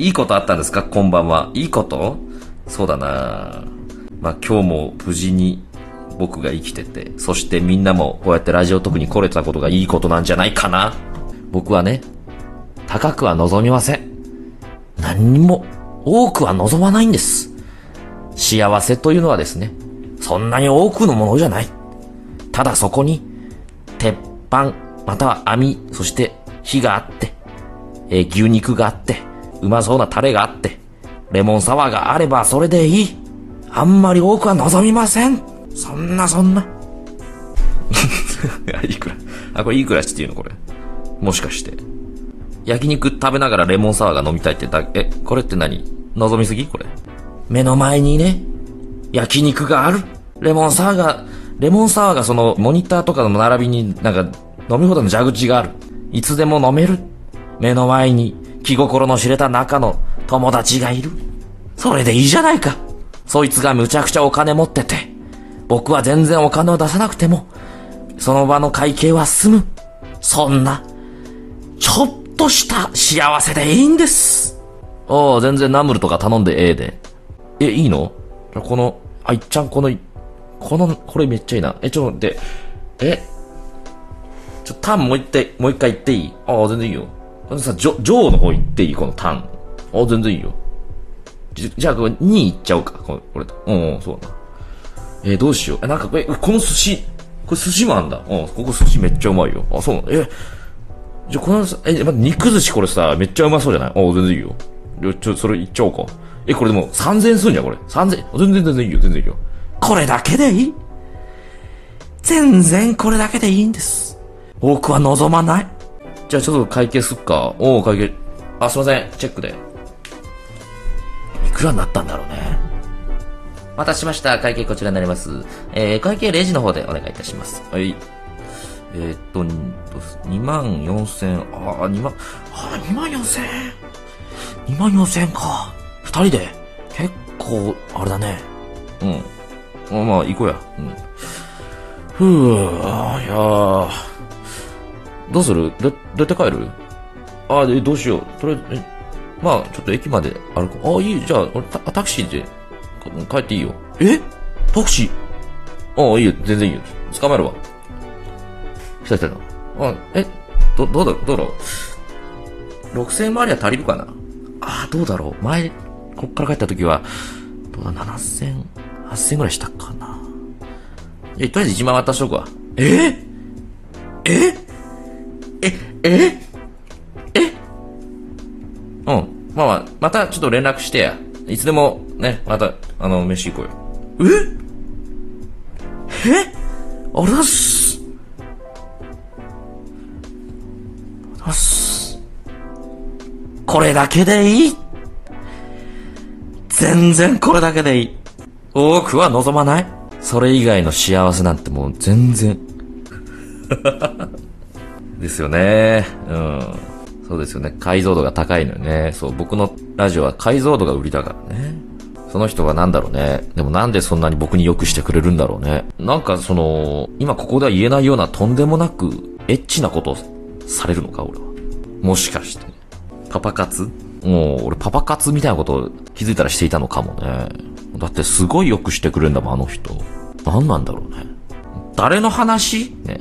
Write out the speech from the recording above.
いいことあったんですか？こんばんは。いいこと？そうだなまあ今日も無事に僕が生きてて、そしてみんなもこうやってラジオ特に来れたことがいいことなんじゃないかな僕はね、高くは望みません。何にも多くは望まないんです。幸せというのはですね、そんなに多くのものじゃない。ただそこに、鉄板、または網、そして火があって、えー、牛肉があって、うまそうなタレがあって、レモンサワーがあればそれでいい。あんまり多くは望みません。そんなそんな。いくら？あ、これいくらして言うのこれ？もしかして。焼肉食べながらレモンサワーが飲みたいってだ、え、これって何？望みすぎ？これ。目の前にね、焼肉がある。レモンサワーが、レモンサワーがそのモニターとかの並びになんか飲み放題の蛇口がある。いつでも飲める。目の前に気心の知れた中の友達がいる。それでいいじゃないか。そいつがむちゃくちゃお金持ってて、僕は全然お金を出さなくても、その場の会計は済む。そんな、ちょっとした幸せでいいんです。ああ、全然ナムルとか頼んでええで。え、いいの？この、あいっちゃん、この、この、これめっちゃいいな。え、ちょっと待って。え？ちょ、タンもう一回、もう一回言っていい？ああ、全然いいよ。このさ、ジョ、ジョーの方行っていい？このタン。あ、全然いいよ。じじゃあ、これ2行っちゃおうか。これ、これと。うん、そうだな。えー、どうしよう。え、なんか、え、この寿司、これ寿司もあんだ。うん、ここ寿司めっちゃうまいよ。あ、そうなのえ、じゃ、このさ、え、ま、肉寿司これさ、めっちゃうまそうじゃない？あ、全然いいよ。ちょ、それ行っちゃおうか。え、これでも3000円すんじゃん、これ。3000全然全然いいよ、全然いいよ。これだけでいい？全然これだけでいいんです。僕は望まない。じゃあちょっと会計すっか。おお、会計。あ、すいません。チェックで。いくらになったんだろうね。お待たせしました。会計こちらになります。えー、会計レジの方でお願いいたします。はい。えー、っと、2万4千、あ、2万、あ、2万4千 ?2 万4千か。二人で？結構、あれだね。うん。まあ、行こうや。うん。ふぅ、いやー。どうする？ど、どうやって帰る？あ、え、どうしよう。とりあえず、え、まあ、ちょっと駅まで歩く。ああ、いい、じゃあ、俺タタクシーで帰っていいよ。え？タクシー？ああ、いいよ、全然いいよ。捕まえるわ。来た来た。あ、え、ど、どうだろう、どうだろう？6000円回りは足りるかな？ああ、どうだろう。前、こっから帰った時は、どうだ、7000、8000ぐらいしたかな？え、とりあえず1万渡しとくわ。ええ？え、え？え？うん。まあまあ、またちょっと連絡してや。いつでも、ね、また、あの、飯行こうよ。え？え？あらっす。あらっす。これだけでいい？全然これだけでいい。多くは望まない。それ以外の幸せなんてもう全然。ですよね。うん。そうですよね。解像度が高いのよね。そう、僕のラジオは解像度が売りだからね。その人は何だろうね。でもなんでそんなに僕に良くしてくれるんだろうね。なんかその、今ここでは言えないようなとんでもなくエッチなことをされるのか、俺は。もしかして。パパ活？もう、俺パパ活みたいなことを気づいたらしていたのかもね。だってすごい良くしてくれるんだもん、あの人。何なんだろうね。誰の話？ね。